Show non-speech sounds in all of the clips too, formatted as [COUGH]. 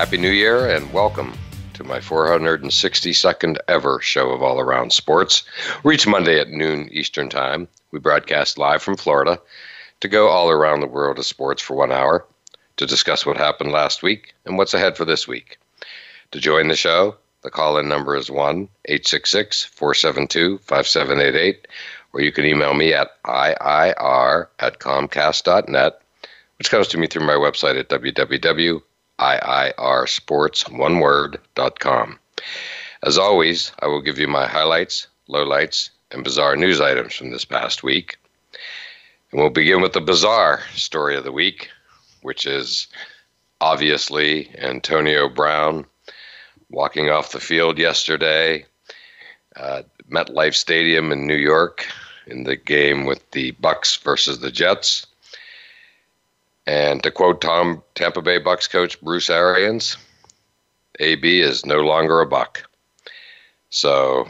Happy New Year and welcome to my 462nd ever show of All Around Sports. Reach Monday at noon Eastern Time. We broadcast live from Florida to go all around the world of sports for one hour to discuss what happened last week and what's ahead for this week. To join the show, the call in number is 1 866 472 5788, or you can email me at IIR at Comcast.net which comes to me through my website at www.iirsports.com. As always, I will give you my highlights, lowlights, and bizarre news items from this past week. And we'll begin with the bizarre story of the week, which is obviously Antonio Brown walking off the field yesterday at MetLife Stadium in New York in the game with the Bucks versus the Jets. And to quote Tom Tampa Bay Bucks coach Bruce Arians, AB is no longer a Buck. So,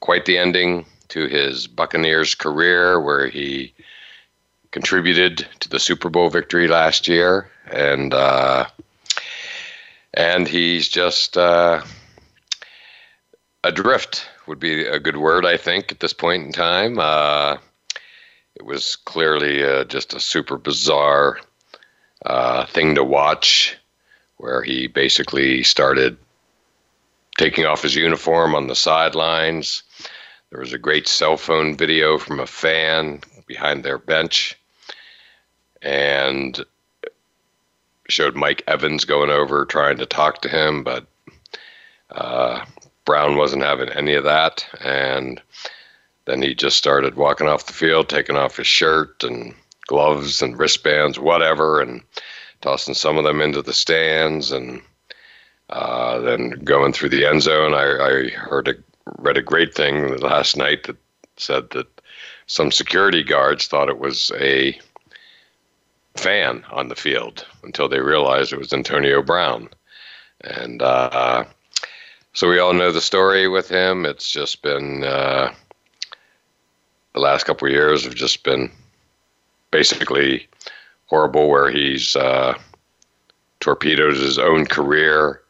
quite the ending to his Buccaneers career, where he contributed to the Super Bowl victory last year, and uh, and he's just uh, adrift would be a good word, I think, at this point in time. Uh, it was clearly uh, just a super bizarre uh, thing to watch, where he basically started taking off his uniform on the sidelines. There was a great cell phone video from a fan behind their bench, and showed Mike Evans going over trying to talk to him, but uh, Brown wasn't having any of that, and then he just started walking off the field, taking off his shirt and gloves and wristbands, whatever, and tossing some of them into the stands, and uh, then going through the end zone. I, I heard a read a great thing last night that said that some security guards thought it was a fan on the field until they realized it was Antonio Brown, and uh, so we all know the story with him. It's just been. Uh, the last couple of years have just been basically horrible, where he's uh, torpedoed his own career,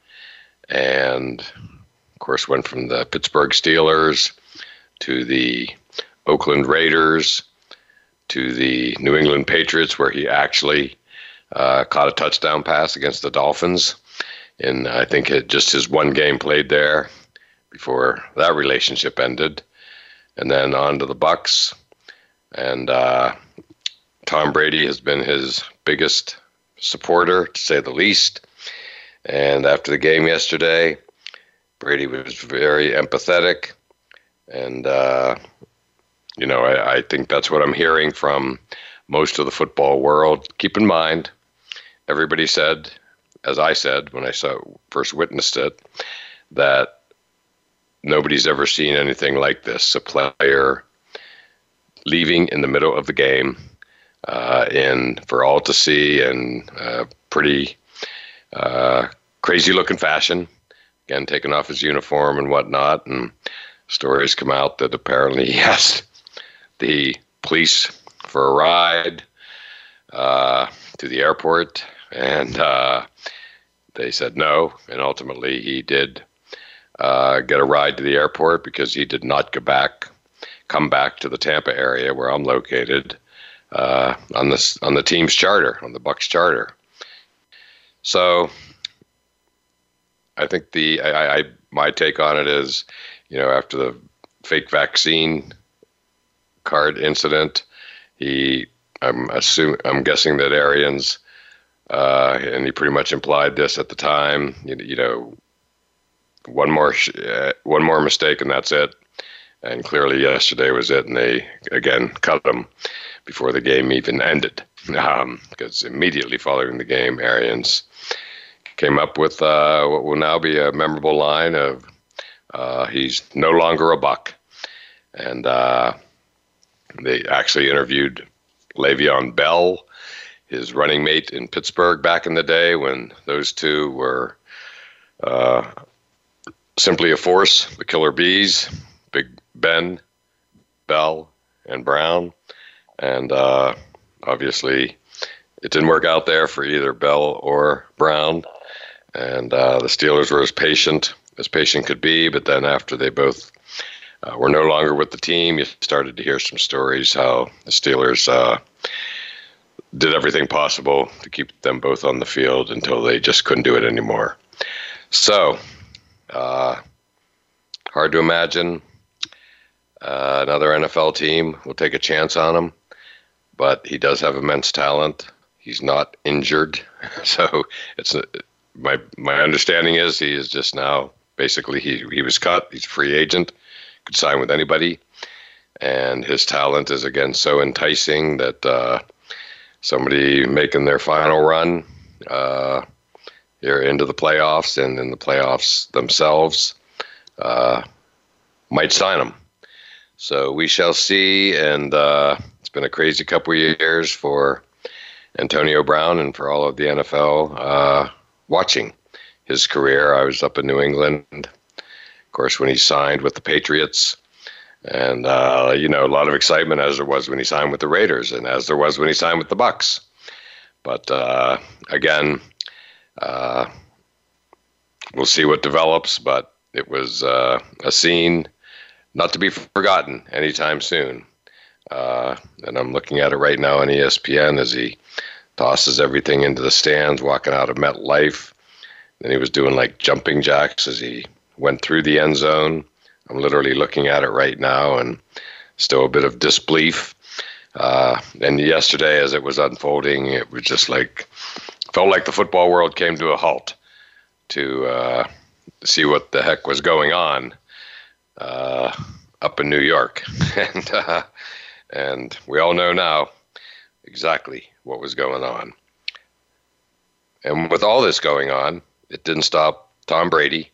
and of course went from the Pittsburgh Steelers to the Oakland Raiders to the New England Patriots, where he actually uh, caught a touchdown pass against the Dolphins. And I think it just his one game played there before that relationship ended and then on to the Bucks. And uh, Tom Brady has been his biggest supporter, to say the least. And after the game yesterday, Brady was very empathetic, and uh, you know I, I think that's what I'm hearing from most of the football world. Keep in mind, everybody said, as I said when I saw first witnessed it, that nobody's ever seen anything like this. A player leaving in the middle of the game, uh, and for all to see, in uh, pretty uh, crazy looking fashion. Again, taking off his uniform and whatnot, and stories come out that apparently he [LAUGHS] asked the police for a ride uh, to the airport, and uh, they said no, and ultimately he did uh, get a ride to the airport because he did not go back, come back to the Tampa area where I'm located uh, on this on the team's charter, on the Bucks charter. So I think the I, I my take on it is, you know, after the fake vaccine card incident, he I'm assuming I'm guessing that Arians uh, and he pretty much implied this at the time. You, you know, one more uh, one more mistake and that's it. And clearly yesterday was it, and they again cut him before the game even ended. Um, because immediately following the game, Arians came up with uh, what will now be a memorable line of uh, he's no longer a buck. And uh, they actually interviewed Le'Veon Bell, his running mate in Pittsburgh back in the day when those two were uh, simply a force, the Killer Bees, Big Ben, Bell, and Brown. And uh, obviously, it didn't work out there for either Bell or Brown. And uh, the Steelers were as patient as patient could be. But then after they both uh, were no longer with the team, you started to hear some stories how the Steelers uh, did everything possible to keep them both on the field until they just couldn't do it anymore. So, uh, hard to imagine. Uh, another NFL team will take a chance on him, but he does have immense talent. He's not injured, [LAUGHS] so it's my my understanding is he is just now basically he he was cut. He's a free agent, could sign with anybody, and his talent is again so enticing that uh, somebody making their final run uh, here into the playoffs and in the playoffs themselves uh, might sign him. So we shall see, and uh, it's been a crazy couple of years for Antonio Brown and for all of the NFL uh, watching his career. I was up in New England, of course, when he signed with the Patriots. And uh, you know, a lot of excitement as there was when he signed with the Raiders, and as there was when he signed with the Bucks. But uh, again, uh, we'll see what develops. But it was uh, a scene not to be forgotten anytime soon. Uh, and I'm looking at it right now on ESPN as he tosses everything into the stands, walking out of MetLife. Then he was doing like jumping jacks as he went through the end zone. I'm literally looking at it right now and still a bit of disbelief. Uh, and yesterday, as it was unfolding, it was just like felt like the football world came to a halt to uh, see what the heck was going on uh, up in New York, [LAUGHS] and uh, and we all know now exactly what was going on. And with all this going on, it didn't stop Tom Brady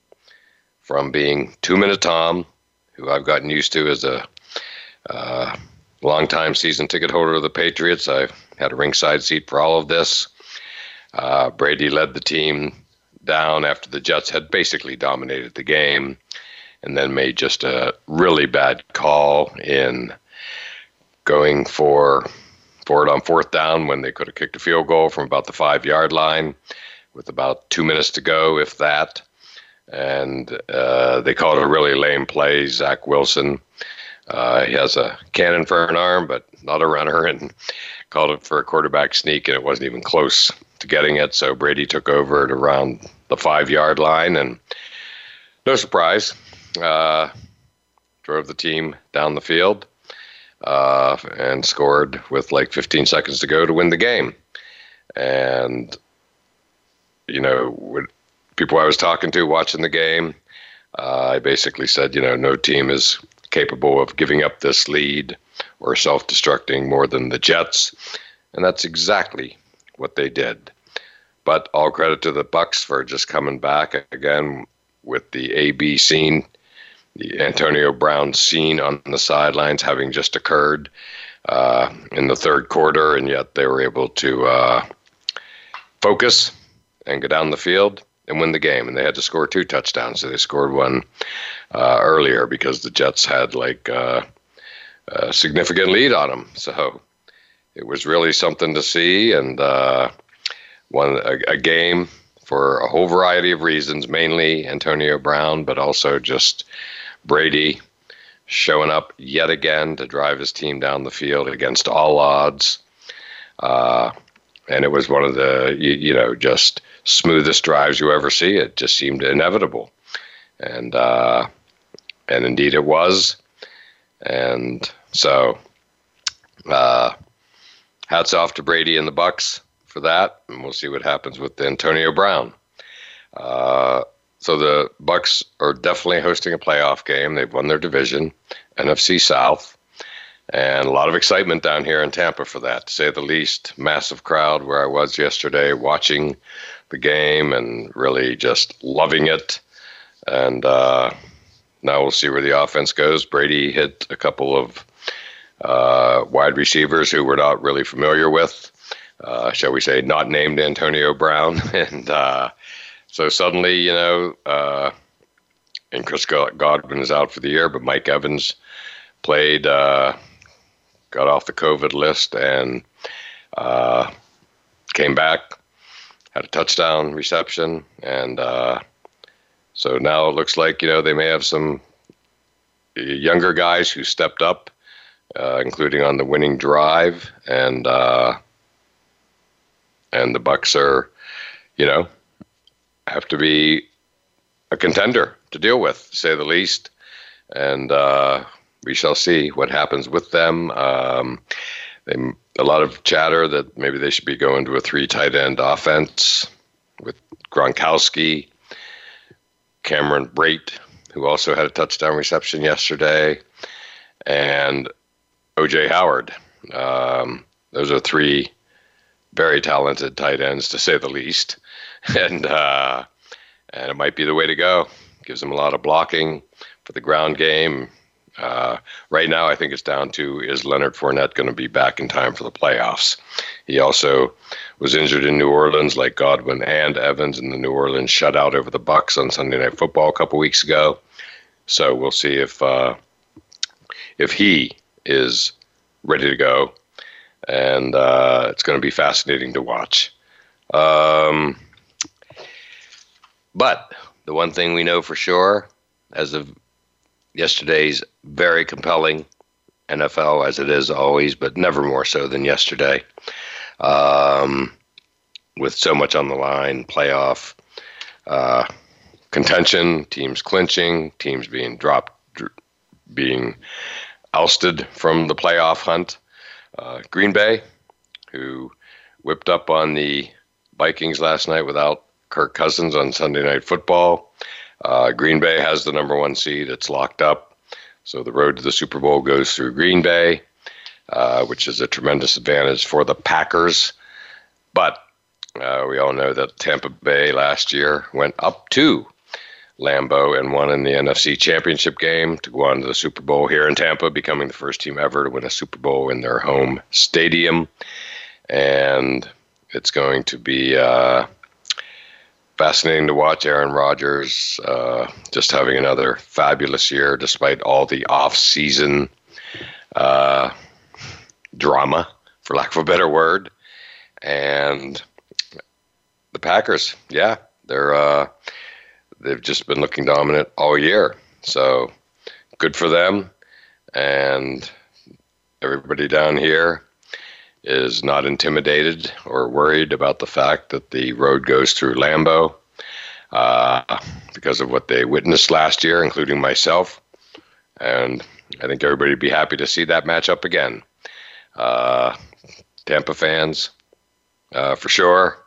from being two minute Tom, who I've gotten used to as a uh, longtime season ticket holder of the Patriots. I've had a ringside seat for all of this. Uh, Brady led the team down after the Jets had basically dominated the game and then made just a really bad call in going for for it on fourth down when they could have kicked a field goal from about the five yard line with about two minutes to go, if that. And uh, they called a really lame play. Zach Wilson, uh, he has a cannon for an arm, but not a runner, and called it for a quarterback sneak, and it wasn't even close to getting it. So Brady took over at around the five yard line, and no surprise, uh, drove the team down the field uh, and scored with like 15 seconds to go to win the game. And, you know, with people I was talking to watching the game, uh, I basically said, you know, no team is capable of giving up this lead or self destructing more than the Jets. And that's exactly what they did. But all credit to the Bucks for just coming back again with the AB scene the Antonio Brown scene on the sidelines having just occurred uh, in the third quarter, and yet they were able to uh, focus and go down the field and win the game. And they had to score two touchdowns, so they scored one uh, earlier because the Jets had like uh, a significant lead on them. So it was really something to see, and uh, one a, a game for a whole variety of reasons, mainly Antonio Brown, but also just Brady showing up yet again to drive his team down the field against all odds. Uh, and it was one of the, you, you, know, just smoothest drives you ever see. It just seemed inevitable. And, uh, and indeed it was. And so, uh, hats off to Brady and the Bucks for that, and we'll see what happens with Antonio Brown. Uh, so the Bucks are definitely hosting a playoff game. They've won their division, NFC South, and a lot of excitement down here in Tampa for that, to say the least. Massive crowd where I was yesterday watching the game and really just loving it. And uh, now we'll see where the offense goes. Brady hit a couple of uh, wide receivers who we're not really familiar with, uh, shall we say, not named Antonio Brown. [LAUGHS] and uh, so suddenly, you know, uh, and Chris Godwin is out for the year, but Mike Evans played, uh, got off the COVID list, and uh, came back, had a touchdown reception, and so now it looks like you know they may have some younger guys who stepped up, uh, including on the winning drive, and uh, and the Bucks are, you know, have to be a contender to deal with, say the least, and uh, we shall see what happens with them. Um, they, a lot of chatter that maybe they should be going to a three tight end offense with Gronkowski Cameron Brate, who also had a touchdown reception yesterday, and OJ Howard. Um, those are three very talented tight ends, to say the least, [LAUGHS] and uh, and it might be the way to go. Gives them a lot of blocking for the ground game. Uh, right now, I think it's down to is Leonard Fournette going to be back in time for the playoffs? He also was injured in New Orleans, like Godwin and Evans in the New Orleans shutout over the Bucks on Sunday Night Football a couple weeks ago. So we'll see if uh, if he is ready to go, and uh, it's going to be fascinating to watch. Um, but the one thing we know for sure, as of yesterday's very compelling NFL, as it is always, but never more so than yesterday. Um, with so much on the line, playoff uh, contention, teams clinching, teams being dropped, dr- being ousted from the playoff hunt. Uh, Green Bay, who whipped up on the Vikings last night without Kirk Cousins on Sunday Night Football. Uh, Green Bay has the number one seed. It's locked up. So the road to the Super Bowl goes through Green Bay, uh, which is a tremendous advantage for the Packers. But uh, we all know that Tampa Bay last year went up to Lambeau and won in the NFC Championship game to go on to the Super Bowl here in Tampa, becoming the first team ever to win a Super Bowl in their home stadium. And it's going to be uh, fascinating to watch Aaron Rodgers uh, just having another fabulous year despite all the off-season uh, drama, for lack of a better word. And the Packers, yeah, they're uh, they've just been looking dominant all year. So good for them, and everybody down here is not intimidated or worried about the fact that the road goes through Lambeau uh, because of what they witnessed last year, including myself. And I think everybody would be happy to see that match up again. Uh, Tampa fans, uh, for sure.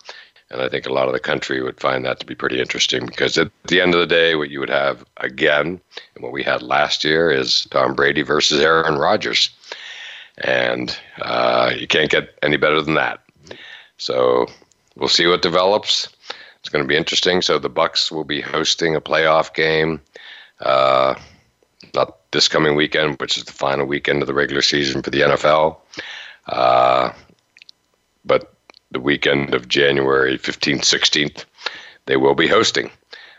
And I think a lot of the country would find that to be pretty interesting because at the end of the day, what you would have again, and what we had last year, is Tom Brady versus Aaron Rodgers and uh, you can't get any better than that. So we'll see what develops. It's going to be interesting. So the Bucks will be hosting a playoff game, uh, not this coming weekend, which is the final weekend of the regular season for the NFL, uh, but the weekend of January 15th, 16th, they will be hosting.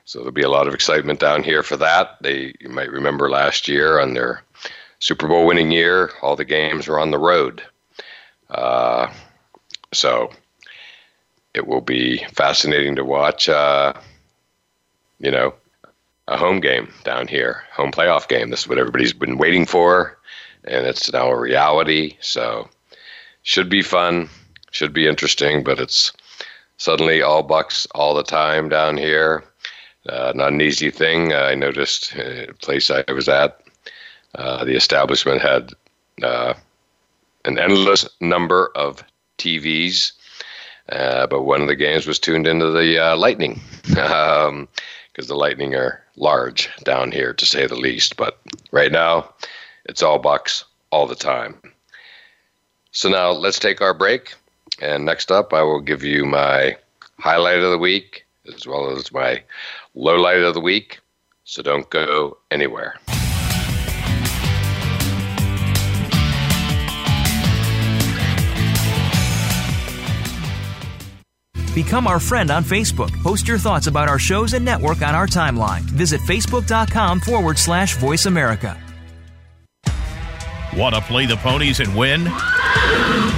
So there'll be a lot of excitement down here for that. They you might remember last year on their Super Bowl winning year, all the games were on the road. Uh, so it will be fascinating to watch, uh, you know, a home game down here, home playoff game. This is what everybody's been waiting for, and it's now a reality. So should be fun, should be interesting, but it's suddenly all Bucks all the time down here. Uh, not an easy thing. I noticed a place I was at uh, the establishment had uh, an endless number of TVs, uh, but one of the games was tuned into the uh, Lightning because [LAUGHS] um, the Lightning are large down here, to say the least. But right now, it's all Bucks all the time. So now let's take our break. And next up, I will give you my highlight of the week as well as my low light of the week. So don't go anywhere. Become our friend on Facebook. Post your thoughts about our shows and network on our timeline. Visit facebook.com forward slash voice America. Want to play the ponies and win?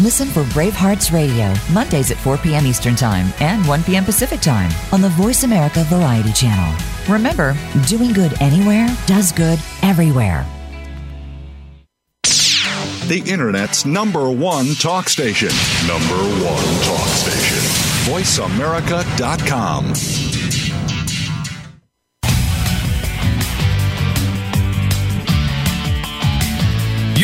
Listen for Bravehearts Radio, Mondays at 4 p.m. Eastern Time and 1 p.m. Pacific Time on the Voice America Variety Channel. Remember, doing good anywhere does good everywhere. The Internet's number one talk station. Number one talk station. VoiceAmerica.com.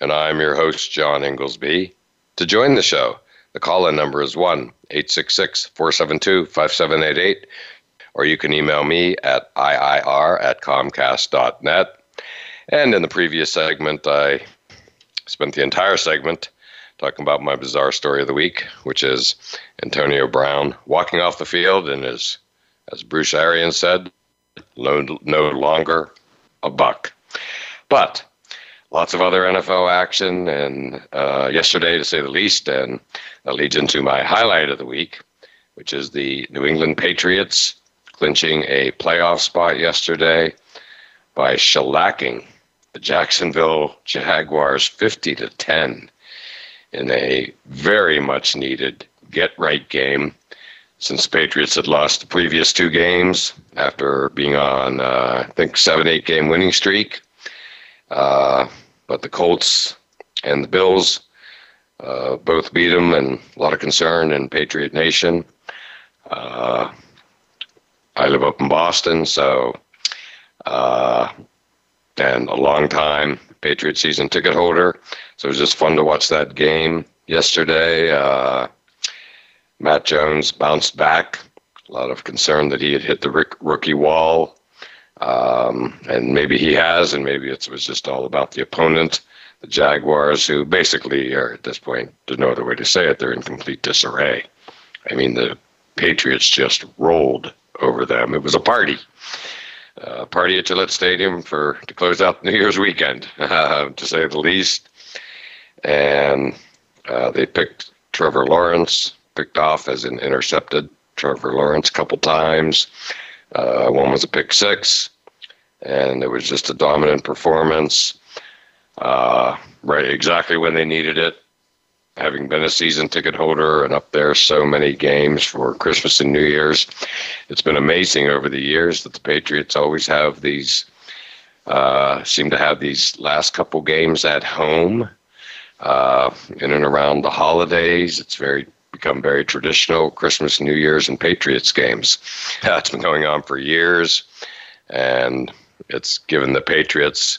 and I'm your host, John Inglesby. To join the show, the call in number is 1 866 472 5788, or you can email me at IIR at Comcast.net. And in the previous segment, I spent the entire segment talking about my bizarre story of the week, which is Antonio Brown walking off the field and is, as Bruce Arians said, no, no longer a buck. But lots of other NFL action, and uh, yesterday, to say the least, and that leads into my highlight of the week, which is the New England Patriots clinching a playoff spot yesterday by shellacking the Jacksonville Jaguars 50 to 10 in a very much needed get right game since the Patriots had lost the previous two games after being on, uh, I think, seven, eight game winning streak. Uh, but the Colts and the Bills uh, both beat them, and a lot of concern in Patriot Nation. Uh, I live up in Boston, so uh, and a long time Patriot season ticket holder. So it was just fun to watch that game yesterday. Uh, Mac Jones bounced back. A lot of concern that he had hit the rookie wall um, and maybe he has, and maybe it was just all about the opponent, the Jaguars, who basically are at this point, there's no other way to say it, they're in complete disarray. I mean, the Patriots just rolled over them. It was a party. Uh, party at Gillette Stadium for to close out New Year's weekend, uh, [LAUGHS] to say the least. And uh, they picked Trevor Lawrence, picked off as an intercepted Trevor Lawrence a couple times. Uh, one was a pick six, and it was just a dominant performance. Uh, right, exactly when they needed it. Having been a season ticket holder and up there so many games for Christmas and New Year's, it's been amazing over the years that the Patriots always have these, uh, seem to have these last couple games at home uh, in and around the holidays. It's very become very traditional Christmas, New Year's, and Patriots games. [LAUGHS] That's been going on for years, and it's given the Patriots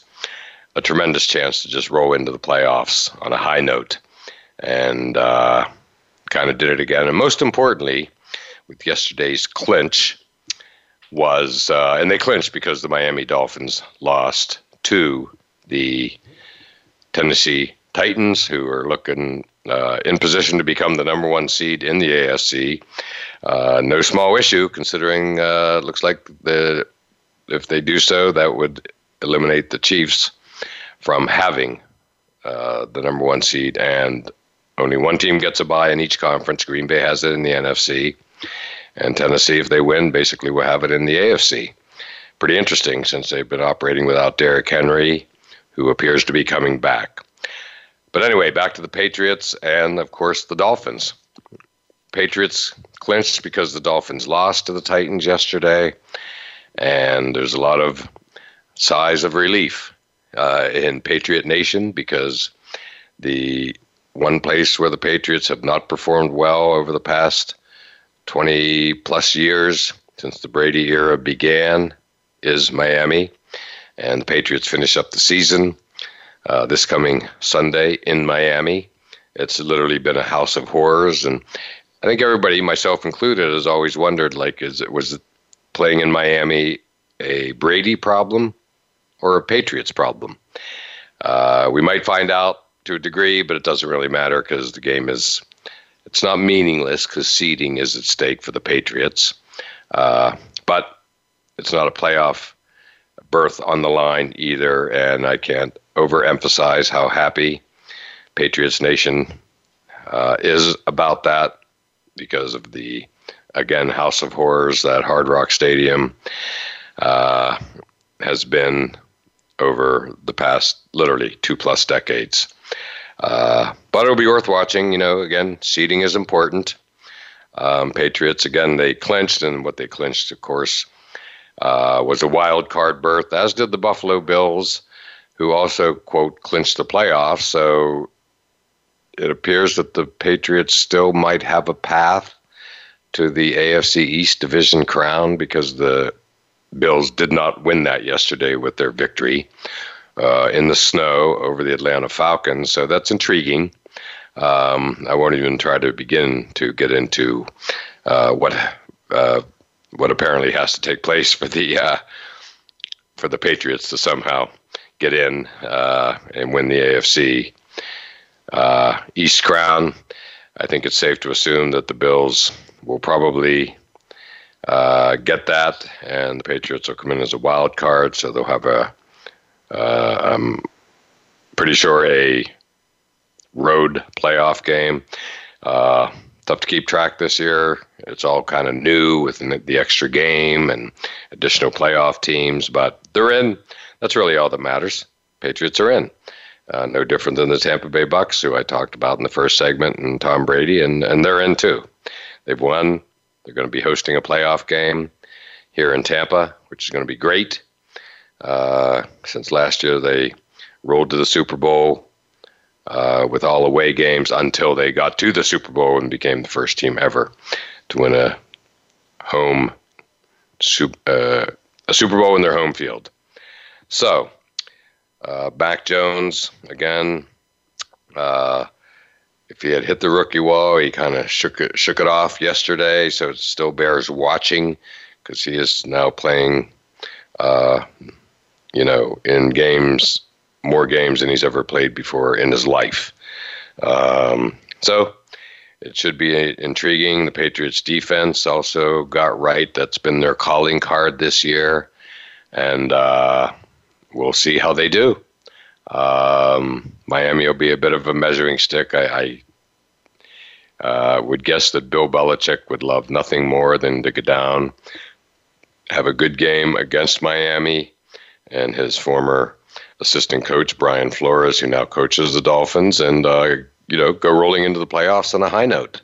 a tremendous chance to just roll into the playoffs on a high note, and uh, kind of did it again. And most importantly, with yesterday's clinch, was uh, and they clinched because the Miami Dolphins lost to the Tennessee Titans, who are looking uh, in position to become the number one seed in the AFC. Uh, no small issue, considering uh, looks like the if they do so, that would eliminate the Chiefs from having uh, the number one seed, and only one team gets a bye in each conference. Green Bay has it in the NFC, and Tennessee, if they win, basically will have it in the AFC. Pretty interesting since they've been operating without Derrick Henry, who appears to be coming back. But anyway, back to the Patriots and, of course, the Dolphins. Patriots clinched because the Dolphins lost to the Titans yesterday, and there's a lot of sighs of relief uh, in Patriot Nation because the one place where the Patriots have not performed well over the past 20 plus years since the Brady era began is Miami. And the Patriots finish up the season uh, this coming Sunday in Miami. It's literally been a house of horrors, and I think everybody, myself included, has always wondered: like, is it was playing in Miami a Brady problem or a Patriots problem? Uh, we might find out to a degree, but it doesn't really matter because the game is it's not meaningless because seeding is at stake for the Patriots. Uh, but it's not a playoff berth on the line either, and I can't overemphasize how happy Patriots Nation uh, is about that because of the again House of Horrors that Hard Rock Stadium uh, has been over the past literally two plus decades. Uh, but it'll be worth watching. You know, again, seeding is important. Um, Patriots again, they clinched, and what they clinched, of course, uh, was a wild card berth, as did the Buffalo Bills who also, quote, clinched the playoffs. So it appears that the Patriots still might have a path to the AFC East division crown because the Bills did not win that yesterday with their victory uh, in the snow over the Atlanta Falcons. So that's intriguing. Um, I won't even try to begin to get into uh, what uh, what apparently has to take place for the uh, for the Patriots to somehow get in uh, and win the AFC uh, East crown. I think it's safe to assume that the Bills will probably uh, get that, and the Patriots will come in as a wild card, so they'll have a. Uh, I'm pretty sure a road playoff game. Uh, tough to keep track this year. It's all kind of new with the extra game and additional playoff teams, but they're in that's really all that matters. Patriots are in. Uh, no different than the Tampa Bay Bucks, who I talked about in the first segment, and Tom Brady, and, and they're in too. They've won. They're going to be hosting a playoff game here in Tampa, which is going to be great. Uh, since last year, they rolled to the Super Bowl uh, with all away games until they got to the Super Bowl and became the first team ever to win a home uh, a Super Bowl in their home field. So, uh, Mac Jones again. Uh, if he had hit the rookie wall, he kind of shook it shook it off yesterday. So it still bears watching because he is now playing, uh, you know, in games more games than he's ever played before in his life. Um, so it should be intriguing. The Patriots defense also got right. That's been their calling card this year. And uh, we'll see how they do. Um, Miami will be a bit of a measuring stick. I, I uh, would guess that Bill Belichick would love nothing more than to go down, have a good game against Miami, and his former assistant coach Brian Flores, who now coaches the Dolphins, and uh, you know go rolling into the playoffs on a high note.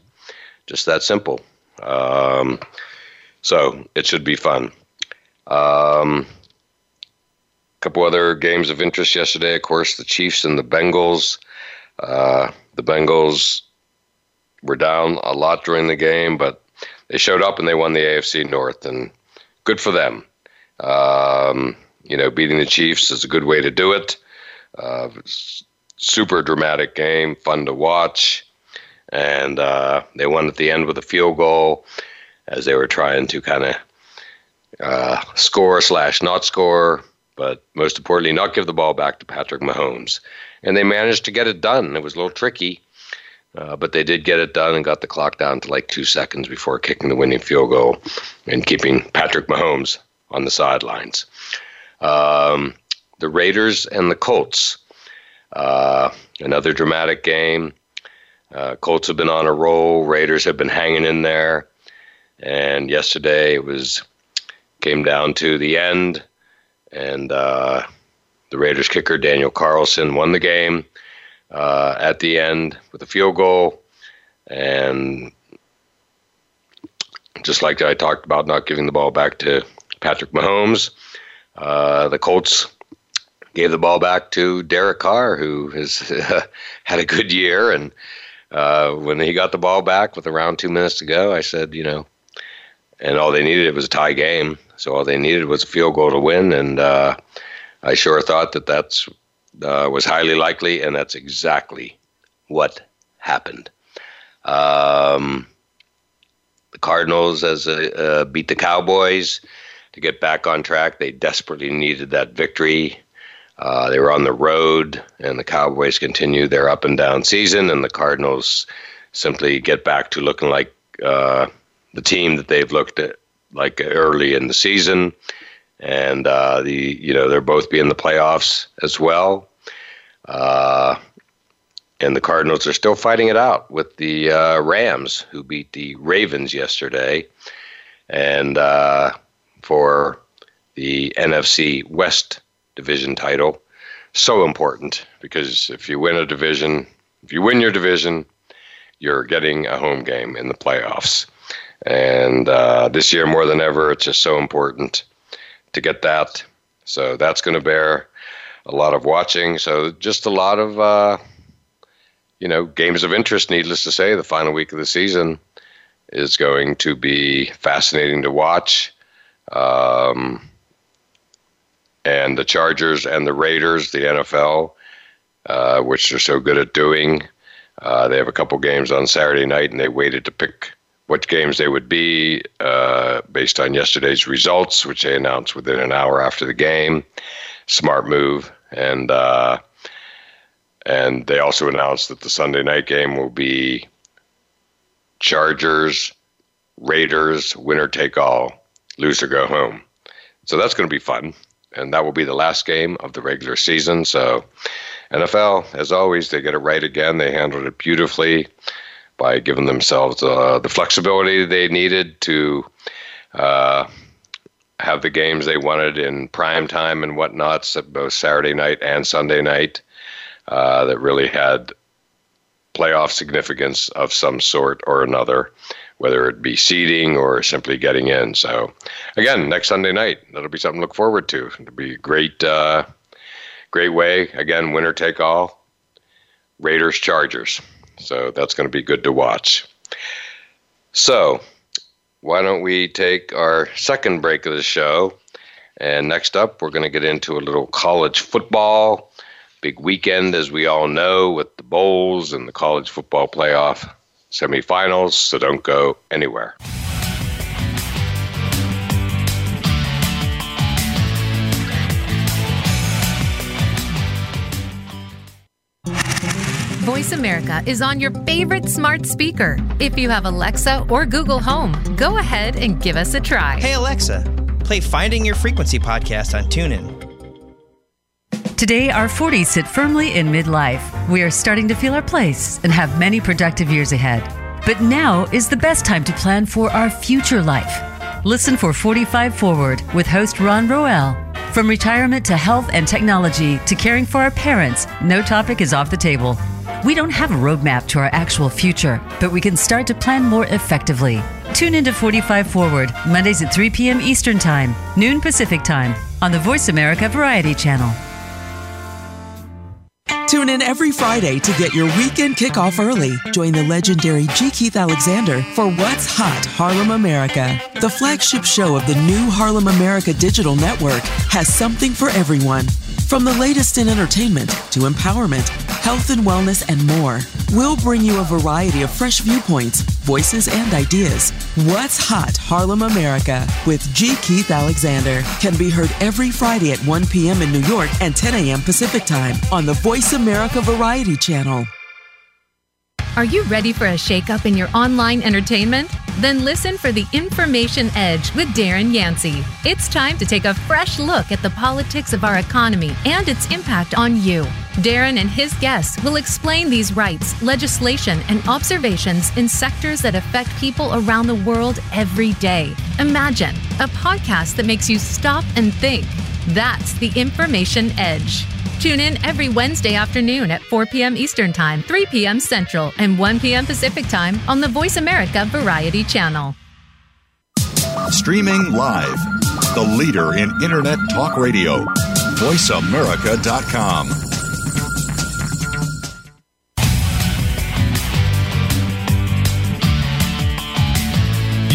Just that simple. Um, so it should be fun. Um, couple other games of interest yesterday. Of course, the Chiefs and the Bengals. Uh, the Bengals were down a lot during the game, but they showed up and they won the AFC North, and good for them. Um, you know, beating the Chiefs is a good way to do it. Uh, super dramatic game, fun to watch, and uh, they won at the end with a field goal as they were trying to kind of uh, score slash not score, but most importantly, not give the ball back to Patrick Mahomes. And they managed to get it done. It was a little tricky, uh, but they did get it done and got the clock down to like two seconds before kicking the winning field goal and keeping Patrick Mahomes on the sidelines. Um, the Raiders and the Colts. Uh, another dramatic game. Uh, Colts have been on a roll. Raiders have been hanging in there. And yesterday it was came down to the end, and uh, the Raiders kicker Daniel Carlson won the game uh, at the end with a field goal, and just like I talked about, not giving the ball back to Patrick Mahomes, uh, the Colts gave the ball back to Derek Carr, who has [LAUGHS] had a good year. And uh, when he got the ball back with around two minutes to go, I said, you know, and all they needed it was a tie game. So all they needed was a field goal to win, and uh, I sure thought that that uh, was highly likely, and that's exactly what happened. Um, the Cardinals, as uh, beat the Cowboys to get back on track. They desperately needed that victory. Uh, they were on the road, and the Cowboys continue their up and down season, and the Cardinals simply get back to looking like uh, the team that they've looked at like early in the season, and uh, the you know they're both be in the playoffs as well. Uh, and the Cardinals are still fighting it out with the uh, Rams, who beat the Ravens yesterday, and uh, for the NFC West division title. So important because if you win a division, if you win your division, you're getting a home game in the playoffs. And uh, this year, more than ever, it's just so important to get that. So that's going to bear a lot of watching. So just a lot of, uh, you know, games of interest. Needless to say, the final week of the season is going to be fascinating to watch. Um, and the Chargers and the Raiders, the NFL, uh, which they're so good at doing. Uh, they have a couple games on Saturday night, and they waited to pick what games they would be uh, based on yesterday's results, which they announced within an hour after the game. Smart move, and uh, and they also announced that the Sunday night game will be Chargers, Raiders, winner take all, loser go home. So that's going to be fun, and that will be the last game of the regular season. So NFL, as always, they get it right again. They handled it beautifully by giving themselves uh, the flexibility they needed to uh, have the games they wanted in prime time and whatnot, both Saturday night and Sunday night, uh, that really had playoff significance of some sort or another, whether it be seeding or simply getting in. So, again, next Sunday night, that'll be something to look forward to. It'll be a great, uh, great way. Again, winner take all. Raiders Chargers. So that's going to be good to watch. So, why don't we take our second break of the show? And next up, we're going to get into a little college football. Big weekend, as we all know, with the bowls and the college football playoff semifinals. So don't go anywhere. Voice America is on your favorite smart speaker. If you have Alexa or Google Home, go ahead and give us a try. Hey, Alexa, play Finding Your Frequency podcast on TuneIn. Today, our 40s sit firmly in midlife. We are starting to feel our place and have many productive years ahead. But now is the best time to plan for our future life. Listen for 45 Forward with host Ron Roel. From retirement to health and technology to caring for our parents, no topic is off the table. We don't have a roadmap to our actual future, but we can start to plan more effectively. Tune into 45 Forward, Mondays at 3 p.m. Eastern Time, noon Pacific Time, on the Voice America Variety Channel. Tune in every Friday to get your weekend kickoff early. Join the legendary G. Keith Alexander for What's Hot Harlem America. The flagship show of the new Harlem America Digital Network has something for everyone. From the latest in entertainment to empowerment, health and wellness, and more, we'll bring you a variety of fresh viewpoints, voices, and ideas. What's Hot Harlem America with G. Keith Alexander can be heard every Friday at 1 p.m. in New York and 10 a.m. Pacific Time on the Voice America Variety Channel. Are you ready for a shakeup in your online entertainment? Then listen for the Information Edge with Darren Yancey. It's time to take a fresh look at the politics of our economy and its impact on you. Darren and his guests will explain these rights, legislation, and observations in sectors that affect people around the world every day. Imagine a podcast that makes you stop and think. That's the Information Edge. Tune in every Wednesday afternoon at 4 p.m. Eastern Time, 3 p.m. Central, and 1 p.m. Pacific Time on the Voice America Variety Channel. Streaming live, the leader in Internet talk radio, voiceamerica.com.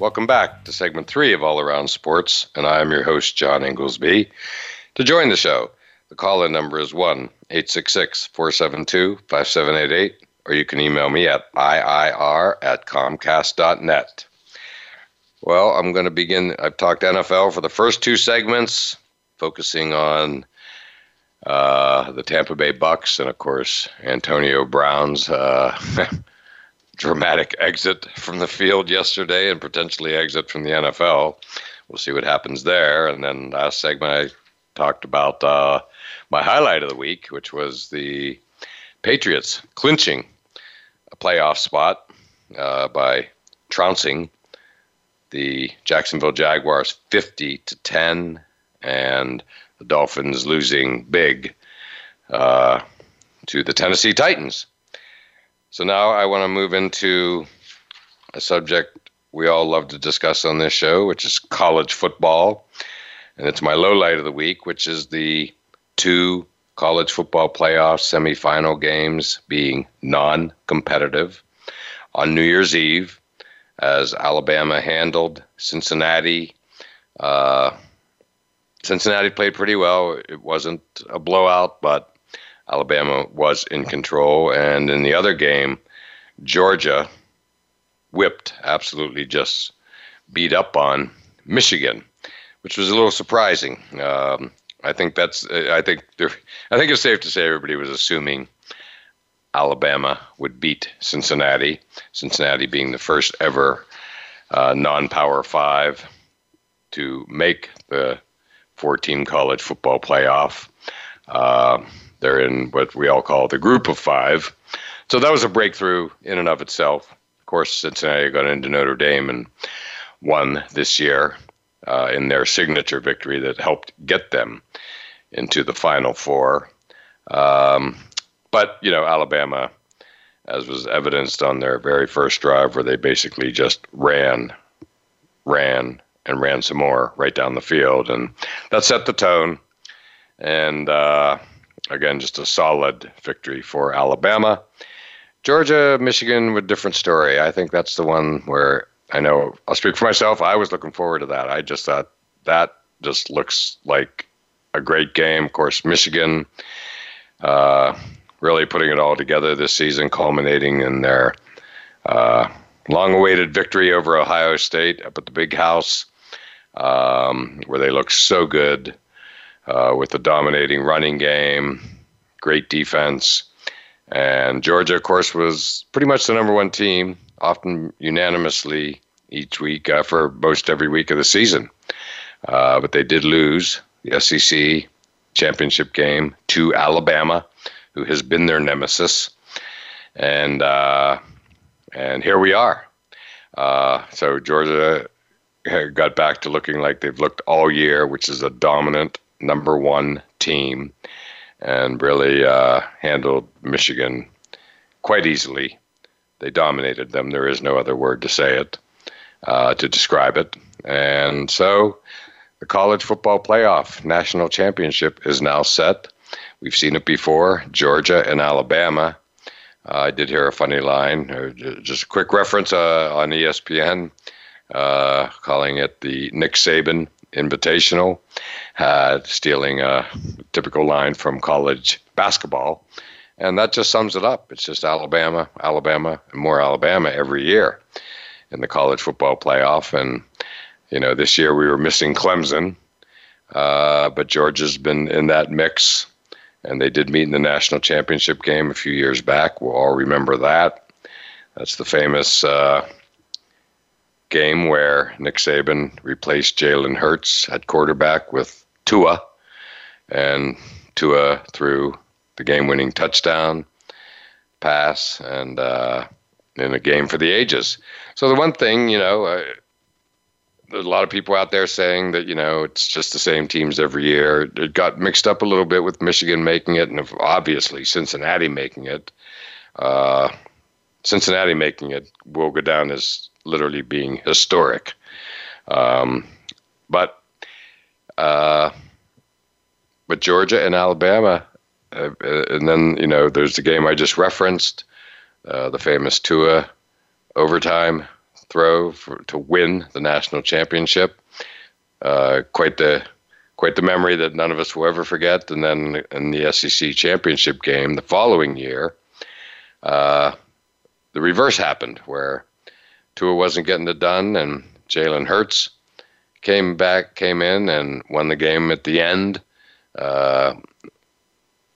welcome back to segment three of All Around Sports, and I am your host, John Inglesby. To join the show, the call in number is 1 866 472 5788, or you can email me at IIR at Comcast.net. Well, I'm going to begin. I've talked NFL for the first two segments, focusing on uh, the Tampa Bay Bucs and, of course, Antonio Brown's uh, [LAUGHS] dramatic exit from the field yesterday and potentially exit from the NFL. We'll see what happens there. And then last segment, I talked about uh, my highlight of the week, which was the Patriots clinching a playoff spot uh, by trouncing the Jacksonville Jaguars 50 to 10, and the Dolphins losing big uh, to the Tennessee Titans. So now I want to move into a subject we all love to discuss on this show, which is college football. And it's my low light of the week, which is the two college football playoff semifinal games being non competitive on New Year's Eve as Alabama handled Cincinnati. Uh, Cincinnati played pretty well. It wasn't a blowout, but Alabama was in control. And in the other game, Georgia whipped, absolutely just beat up on Michigan, which was a little surprising. Um, I think that's. I think there. I think it's safe to say everybody was assuming Alabama would beat Cincinnati. Cincinnati being the first ever uh, non-power five to make the four-team college football playoff. Uh, they're in what we all call the group of five. So that was a breakthrough in and of itself. Of course, Cincinnati got into Notre Dame and won this year uh, in their signature victory that helped get them into the Final Four. Um, but, you know, Alabama, as was evidenced on their very first drive, where they basically just ran, ran, and ran some more right down the field. And that set the tone. And, uh, again, just a solid victory for Alabama. Georgia, Michigan, with different story. I think that's the one where I know I'll speak for myself. I was looking forward to that. I just thought that just looks like a great game. Of course, Michigan uh, really putting it all together this season, culminating in their uh, long-awaited victory over Ohio State up at the Big House, um, where they look so good uh, with the dominating running game, great defense. And Georgia, of course, was pretty much the number one team, often unanimously each week uh, for most every week of the season. Uh, but they did lose the SEC championship game to Alabama, who has been their nemesis. And uh, and here we are. Uh, so Georgia got back to looking like they've looked all year, which is a dominant number one team, and really uh, handled Michigan quite easily. They dominated them. There is no other word to say it, uh, to describe it. And so the college football playoff national championship is now set. We've seen it before Georgia and Alabama. Uh, I did hear a funny line, just a quick reference uh, on ESPN, uh, calling it the Nick Saban Invitational, stealing a typical line from college basketball. And that just sums it up. It's just Alabama, Alabama, and more Alabama every year in the college football playoff. And, you know, this year we were missing Clemson, uh, but Georgia's been in that mix. And they did meet in the national championship game a few years back. We'll all remember that. That's the famous uh, game where Nick Saban replaced Jalen Hurts at quarterback with Tua. And Tua threw the game-winning touchdown pass, and uh, in a game for the ages. So the one thing, you know, uh, there's a lot of people out there saying that you know it's just the same teams every year. It got mixed up a little bit with Michigan making it, and obviously Cincinnati making it. Uh, Cincinnati making it will go down as literally being historic. Um, but uh, but Georgia and Alabama uh, and then you know there's the game I just referenced, uh, the famous Tua overtime throw for, to win the national championship. Uh, quite the quite the memory that none of us will ever forget. And then in the SEC championship game the following year, uh, the reverse happened where Tua wasn't getting it done, and Jalen Hurts came back, came in, and won the game at the end. Uh,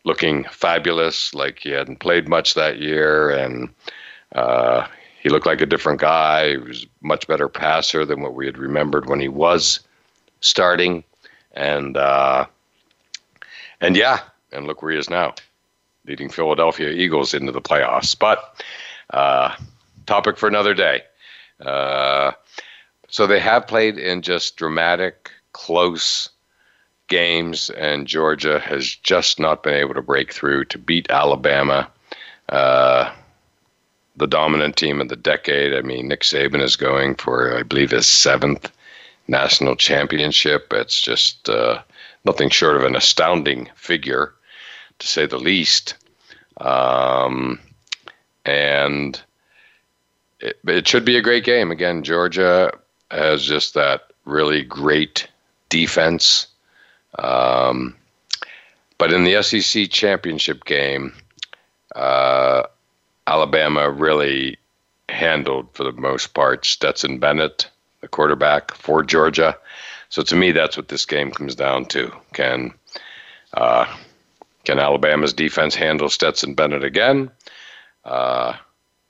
looking fabulous, like he hadn't played much that year, and uh, he looked like a different guy. He was much better passer than what we had remembered when he was starting, and uh, and yeah, and look where he is now, leading Philadelphia Eagles into the playoffs. But uh, topic for another day. Uh, so they have played in just dramatic, close games, and Georgia has just not been able to break through to beat Alabama, uh, the dominant team of the decade. I mean, Nick Saban is going for, I believe, his seventh national championship. It's just uh, nothing short of an astounding figure, to say the least. Um, and it, it should be a great game. Again, Georgia has just that really great defense um, but in the SEC championship game, uh, Alabama really handled, for the most part, Stetson Bennett, the quarterback for Georgia. So to me, that's what this game comes down to. Can uh, can Alabama's defense handle Stetson Bennett again? Uh,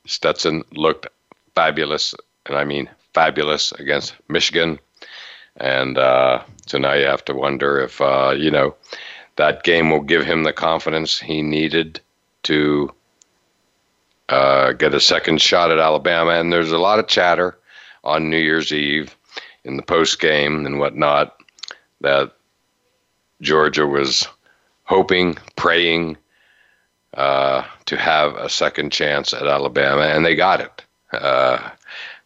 Stetson looked fabulous, and I mean fabulous against Michigan. And uh, so now you have to wonder if, uh, you know, that game will give him the confidence he needed to uh, get a second shot at Alabama. And there's a lot of chatter on New Year's Eve in the post game and whatnot that Georgia was hoping, praying uh, to have a second chance at Alabama, and they got it. Uh,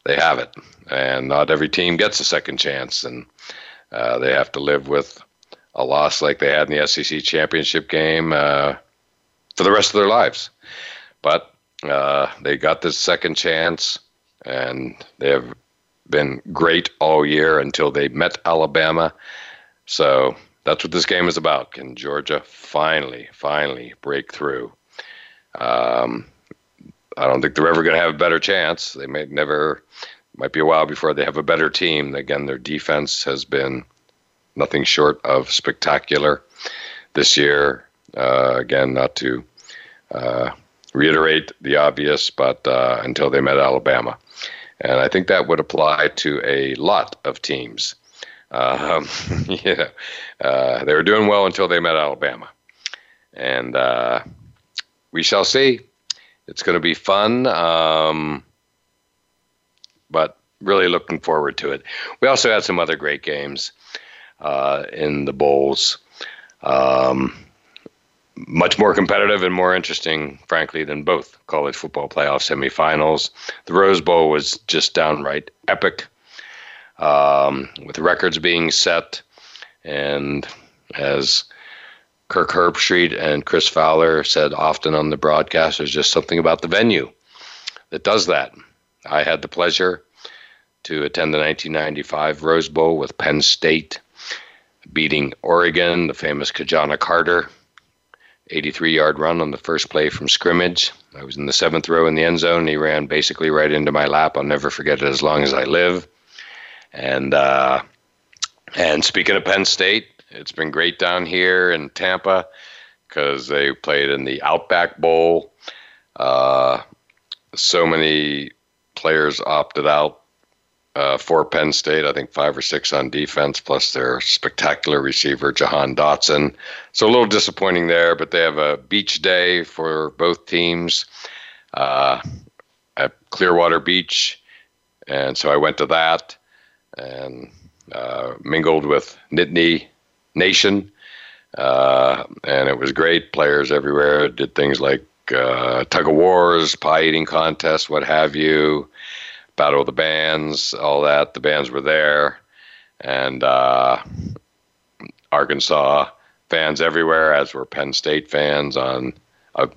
they have it and not every team gets a second chance, and uh, they have to live with a loss like they had in the SEC championship game uh, for the rest of their lives. But uh, they got this second chance, and they have been great all year until they met Alabama. So that's what this game is about. Can Georgia finally, finally break through? Um, I don't think they're ever going to have a better chance. They may never might be a while before they have a better team. Again, their defense has been nothing short of spectacular this year. Uh, again, not to uh, reiterate the obvious, but uh, until they met Alabama. And I think that would apply to a lot of teams. Um, [LAUGHS] uh, they were doing well until they met Alabama. And uh, we shall see. It's going to be fun. Um, but really looking forward to it. We also had some other great games uh, in the bowls. Um, much more competitive and more interesting, frankly, than both college football playoff semifinals. The Rose Bowl was just downright epic, um, with records being set, and as Kirk Herbstreit and Chris Fowler said often on the broadcast, there's just something about the venue that does that. I had the pleasure to attend the 1995 Rose Bowl with Penn State beating Oregon, the famous Ki-Jana Carter 83 yard run on the first play from scrimmage. I was in the seventh row in the end zone. He ran basically right into my lap. I'll never forget it as long as I live. And uh, and speaking of Penn State, it's been great down here in Tampa because they played in the Outback Bowl. Uh, so many players opted out uh, for Penn State. I think five or six on defense, plus their spectacular receiver, Jahan Dotson. So a little disappointing there, but they have a beach day for both teams uh, at Clearwater Beach. And so I went to that and uh, mingled with Nittany Nation. Uh, and it was great. Players everywhere did things like uh, tug of wars, pie eating contests, what have you. Battle of the Bands, all that. The bands were there, and uh, Arkansas fans everywhere, as were Penn State fans on a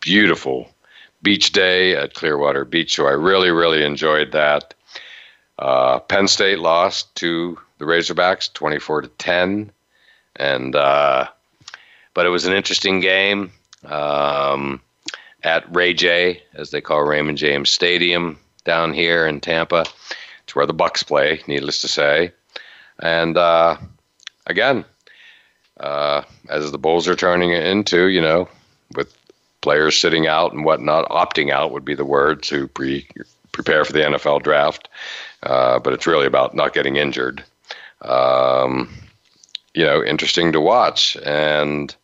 beautiful beach day at Clearwater Beach. So I really, really enjoyed that. Uh, Penn State lost to the Razorbacks, twenty-four to ten, and uh, but it was an interesting game um, at Ray J, as they call Raymond James Stadium down here in Tampa. It's where the Bucs play, needless to say. And uh, again, uh, as the Bulls are turning it into, you know, with players sitting out and whatnot, opting out would be the word to pre prepare for the NFL draft. Uh, but it's really about not getting injured. Um, you know, interesting to watch. And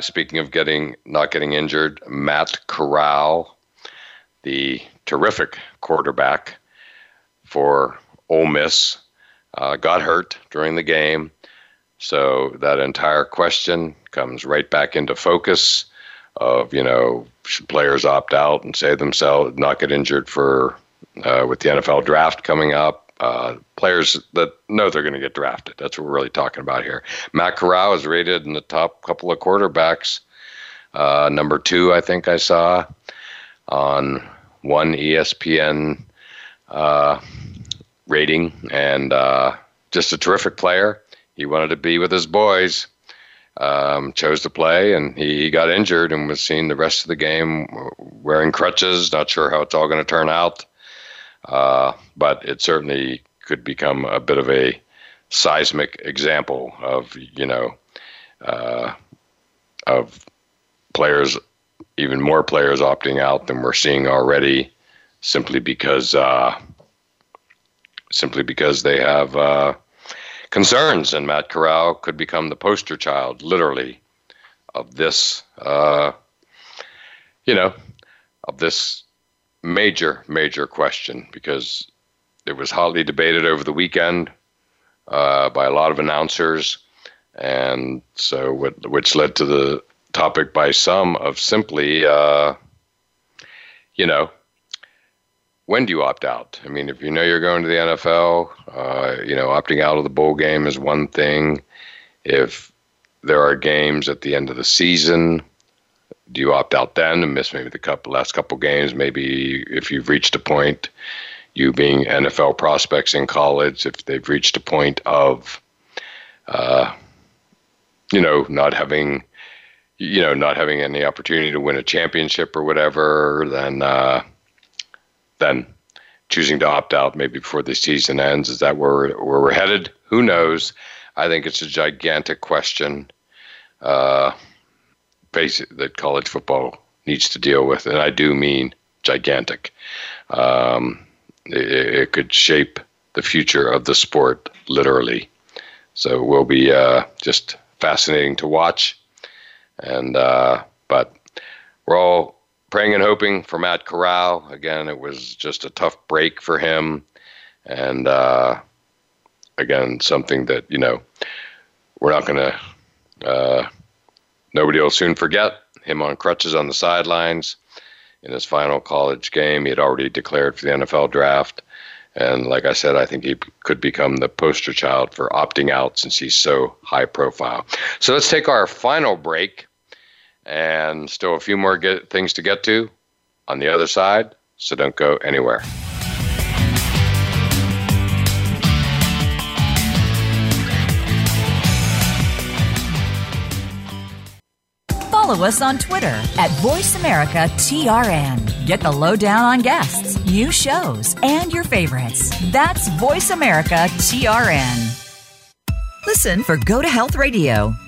speaking of getting not getting injured, Matt Corral, the terrific quarterback for Ole Miss, uh, got hurt during the game. So that entire question comes right back into focus of, you know, should players opt out and save themselves, not get injured for uh, with the NFL draft coming up? Uh, players that know they're going to get drafted. That's what we're really talking about here. Matt Corral is rated in the top couple of quarterbacks. Uh, number two, I think I saw on one ESPN uh, rating, and uh, just a terrific player. He wanted to be with his boys. Um, chose to play, and he got injured and was seen the rest of the game wearing crutches. Not sure how it's all going to turn out, uh, but it certainly could become a bit of a seismic example of you know uh, of players even more players opting out than we're seeing already, simply because uh, simply because they have uh, concerns, and Matt Corral could become the poster child, literally, of this. Uh, you know, of this major, major question because it was hotly debated over the weekend uh, by a lot of announcers, and so which led to the topic by some of simply, uh, you know, when do you opt out? I mean, if you know you're going to the NFL, uh, you know, opting out of the bowl game is one thing. If there are games at the end of the season, do you opt out then and miss maybe the couple last couple games? Maybe if you've reached a point, you being NFL prospects in college, if they've reached a point of, uh, you know, not having you know, not having any opportunity to win a championship or whatever, then uh, then choosing to opt out maybe before the season ends. Is that where where we're headed? Who knows? I think it's a gigantic question, uh, that college football needs to deal with, and I do mean gigantic. Um, it, it, could shape the future of the sport literally. So it will be uh, just fascinating to watch and uh, but we're all praying and hoping for Matt Corral. Again, it was just a tough break for him, and uh, again, something that you know we're not going to. Nobody will soon forget him on crutches on the sidelines in his final college game. He had already declared for the NFL draft. And like I said, I think he could become the poster child for opting out since he's so high profile. So let's take our final break and still a few more get, things to get to on the other side. So don't go anywhere. Follow us on Twitter at VoiceAmericaTRN. Get the lowdown on guests, new shows, and your favorites. That's VoiceAmericaTRN. Listen for Go to Health Radio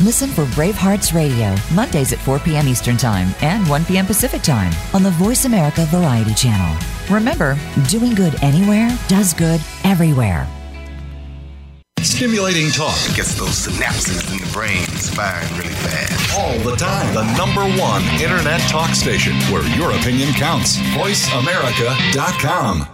Listen for Bravehearts Radio, Mondays at 4 p.m. Eastern Time and 1 p.m. Pacific Time on the Voice America Variety Channel. Remember, doing good anywhere does good everywhere. Stimulating talk. It gets those synapses in the brain firing really fast. All the time. The number one internet talk station where your opinion counts. VoiceAmerica.com.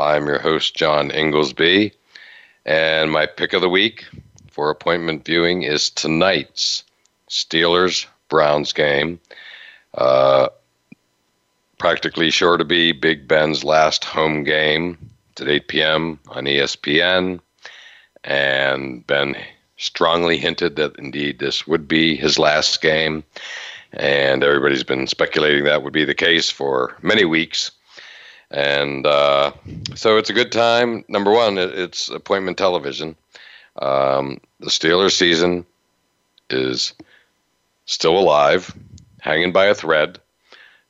I'm your host, John Inglesby, and my pick of the week for appointment viewing is tonight's Steelers Browns game. Uh, practically sure to be Big Ben's last home game. At 8 p.m. on ESPN. And Ben strongly hinted that indeed this would be his last game. And everybody's been speculating that would be the case for many weeks. And uh, so it's a good time. Number one, it, it's appointment television. Um, the Steelers season is still alive, hanging by a thread.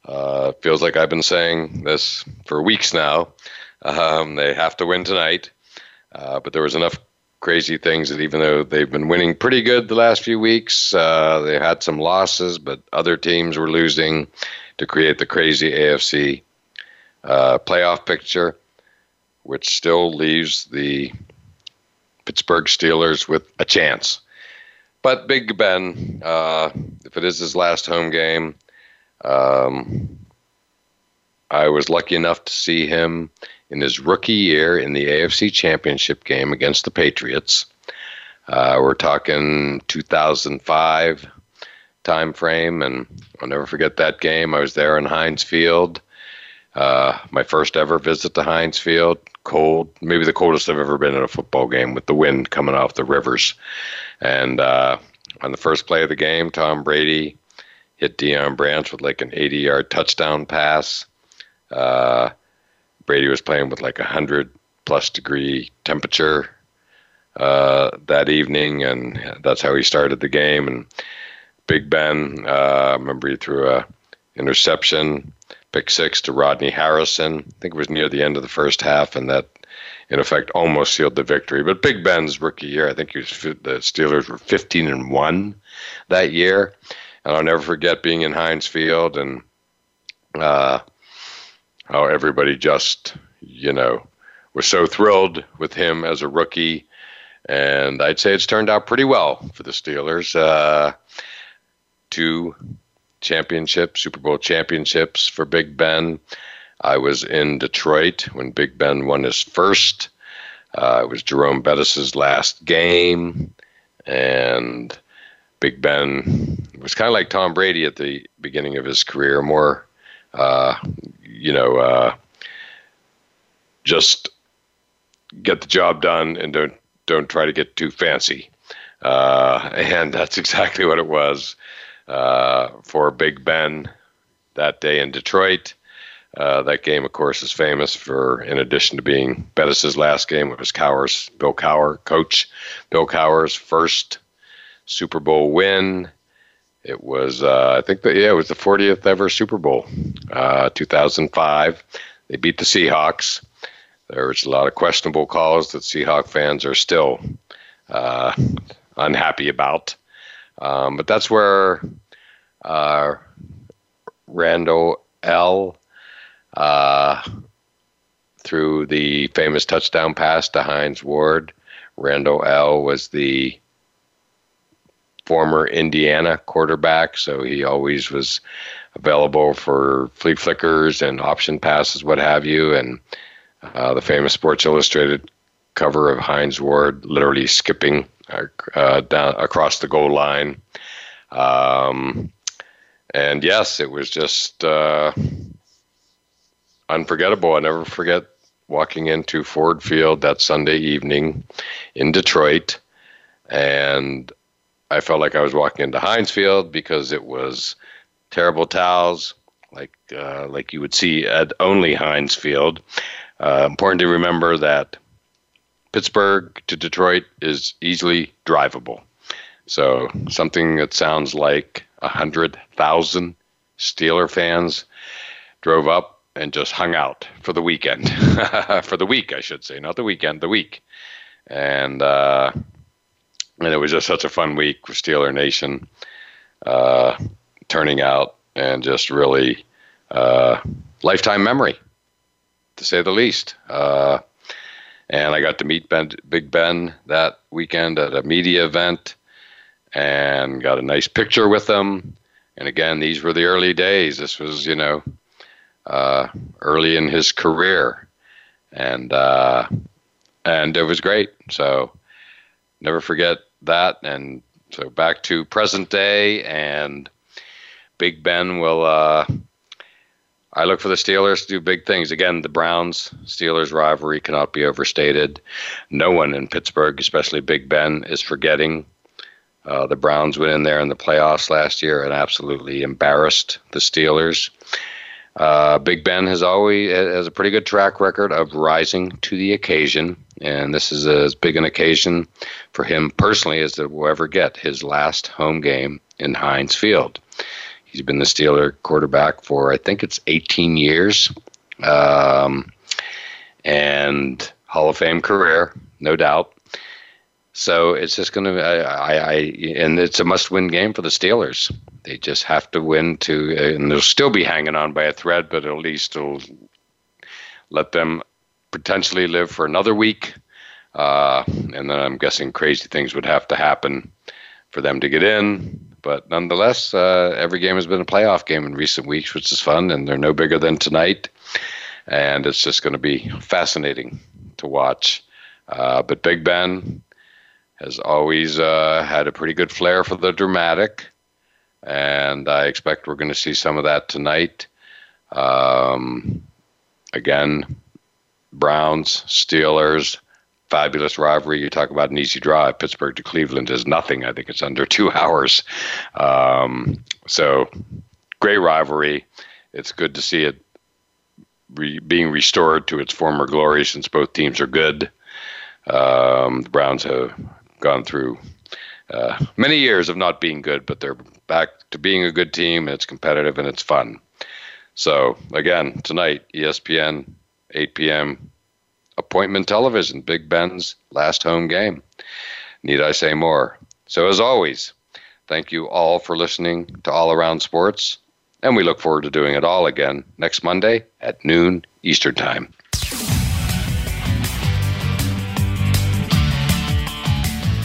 Uh, feels like I've been saying this for weeks now. Um, they have to win tonight. Uh, but there was enough crazy things that even though they've been winning pretty good the last few weeks, uh, they had some losses, but other teams were losing to create the crazy AFC uh, playoff picture, which still leaves the Pittsburgh Steelers with a chance. But Big Ben, uh, if it is his last home game, um, I was lucky enough to see him in his rookie year in the AFC Championship game against the Patriots. Uh, we're talking 2005 time frame, and I'll never forget that game. I was there in Heinz Field. Uh, my first ever visit to Heinz Field, cold, maybe the coldest I've ever been at a football game with the wind coming off the rivers. And uh, on the first play of the game, Tom Brady hit Deion Branch with like an 80 yard touchdown pass. Uh, Brady was playing with like a 100 plus degree temperature uh, that evening, and that's how he started the game. And Big Ben, uh, I remember he threw a interception pick six to Rodney Harrison. I think it was near the end of the first half, and that in effect almost sealed the victory. But Big Ben's rookie year, I think was, the Steelers were 15 and one that year, and I'll never forget being in Heinz Field and uh, how everybody just you know was so thrilled with him as a rookie. And I'd say it's turned out pretty well for the Steelers. Uh, two championships, Super Bowl championships for Big Ben. I was in Detroit when Big Ben won his first. Uh, it was Jerome Bettis's last game, and Big Ben was kind of like Tom Brady at the beginning of his career, more, uh, you know, uh, just get the job done and don't don't try to get too fancy. Uh, and that's [LAUGHS] exactly what it was uh, for Big Ben that day in Detroit. Uh, that game, of course, is famous for, in addition to being Bettis's last game, it was Cowher's, Bill Cowher, coach Bill Cowher's first Super Bowl win. It was, uh, I think, yeah, it was the 40th ever Super Bowl, uh, 2005. They beat the Seahawks. There was a lot of questionable calls that Seahawk fans are still uh, unhappy about. Um, but that's where uh, Randle El. Uh, threw the famous touchdown pass to Hines Ward. Randle El. was the former Indiana quarterback, so he always was available for flea flickers and option passes, what have you. And uh, the famous Sports Illustrated cover of Hines Ward literally skipping uh, down across the goal line. Um, and yes, it was just uh, unforgettable. I never forget walking into Ford Field that Sunday evening in Detroit, and I felt like I was walking into Heinz Field because it was terrible towels, like uh, like you would see at only Heinz Field. Uh, important to remember that Pittsburgh to Detroit is easily drivable. So something that sounds like a hundred thousand Steeler fans drove up and just hung out for the weekend, [LAUGHS] for the week, I should say, not the weekend, the week, and uh, and it was just such a fun week with Steeler Nation, uh, turning out and just really uh, lifetime memory, to say the least. Uh, and I got to meet ben, Big Ben that weekend at a media event, and got a nice picture with them. And again, these were the early days. This was, you know, uh, early in his career, and uh, and it was great. So never forget that. And so back to present day, and Big Ben will. Uh, I look for the Steelers to do big things. Again, the Browns Steelers rivalry cannot be overstated. No one in Pittsburgh, especially Big Ben, is forgetting. Uh, the Browns went in there in the playoffs last year and absolutely embarrassed the Steelers. Uh, Big Ben has always has a pretty good track record of rising to the occasion, and this is as big an occasion for him personally as it will ever get. His last home game in Heinz Field. He's been the Steeler quarterback for I think it's 18 years, um, and Hall of Fame career, no doubt. So it's just going to, I, I, and it's a must-win game for the Steelers. They just have to win to, and they'll still be hanging on by a thread, but at least it'll let them potentially live for another week. Uh, and then I'm guessing crazy things would have to happen for them to get in. But nonetheless, uh, every game has been a playoff game in recent weeks, which is fun, and they're no bigger than tonight. And it's just going to be fascinating to watch. Uh, but Big Ben, has always uh, had a pretty good flair for the dramatic, and I expect we're going to see some of that tonight. Um, again, Browns, Steelers, fabulous rivalry. You talk about an easy drive. Pittsburgh to Cleveland is nothing. I think it's under two [LAUGHS] hours. Um, so, great rivalry. It's good to see it re- being restored to its former glory since both teams are good. Um, the Browns have gone through uh, many years of not being good, but they're back to being a good team. And it's competitive and it's fun. So again, tonight, ESPN, 8 p.m. appointment television, Big Ben's last home game. Need I say more? So as always, thank you all for listening to All Around Sports, and we look forward to doing it all again next Monday at noon Eastern Time.